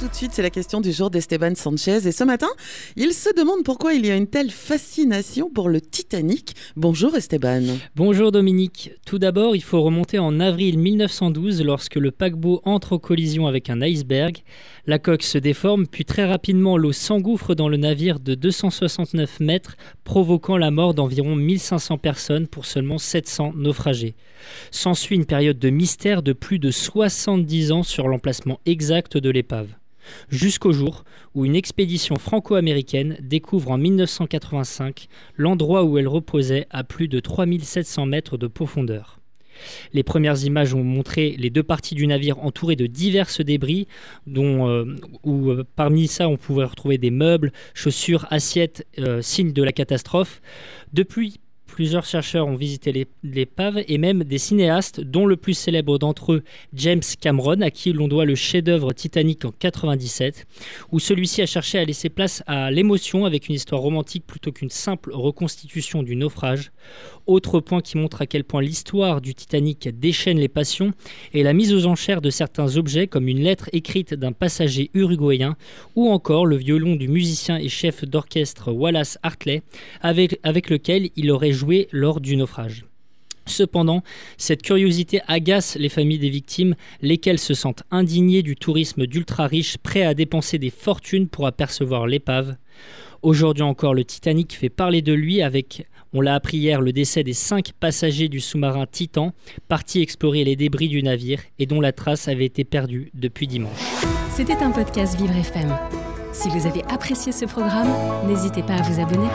Tout de suite, c'est la question du jour d'Esteban Sanchez. Et ce matin, il se demande pourquoi il y a une telle fascination pour le Titanic. Bonjour Esteban. Bonjour Dominique. Tout d'abord, il faut remonter en avril 1912 lorsque le paquebot entre en collision avec un iceberg. La coque se déforme, puis très rapidement l'eau s'engouffre dans le navire de 269 mètres, provoquant la mort d'environ 1500 personnes pour seulement 700 naufragés. S'ensuit une période de mystère de plus de 70 ans sur l'emplacement exact de l'épave jusqu'au jour où une expédition franco-américaine découvre en 1985 l'endroit où elle reposait à plus de 3700 mètres de profondeur. Les premières images ont montré les deux parties du navire entourées de divers débris, dont euh, où, euh, parmi ça on pouvait retrouver des meubles, chaussures, assiettes, euh, signes de la catastrophe. Depuis Plusieurs chercheurs ont visité l'épave et même des cinéastes, dont le plus célèbre d'entre eux, James Cameron, à qui l'on doit le chef-d'œuvre Titanic en 97, où celui-ci a cherché à laisser place à l'émotion avec une histoire romantique plutôt qu'une simple reconstitution du naufrage. Autre point qui montre à quel point l'histoire du Titanic déchaîne les passions est la mise aux enchères de certains objets comme une lettre écrite d'un passager uruguayen ou encore le violon du musicien et chef d'orchestre Wallace Hartley avec, avec lequel il aurait lors du naufrage. Cependant, cette curiosité agace les familles des victimes, lesquelles se sentent indignées du tourisme d'ultra-riches prêts à dépenser des fortunes pour apercevoir l'épave. Aujourd'hui encore, le Titanic fait parler de lui avec, on l'a appris hier, le décès des cinq passagers du sous-marin Titan, partis explorer les débris du navire et dont la trace avait été perdue depuis dimanche. C'était un podcast Vivre FM. Si vous avez apprécié ce programme, n'hésitez pas à vous abonner.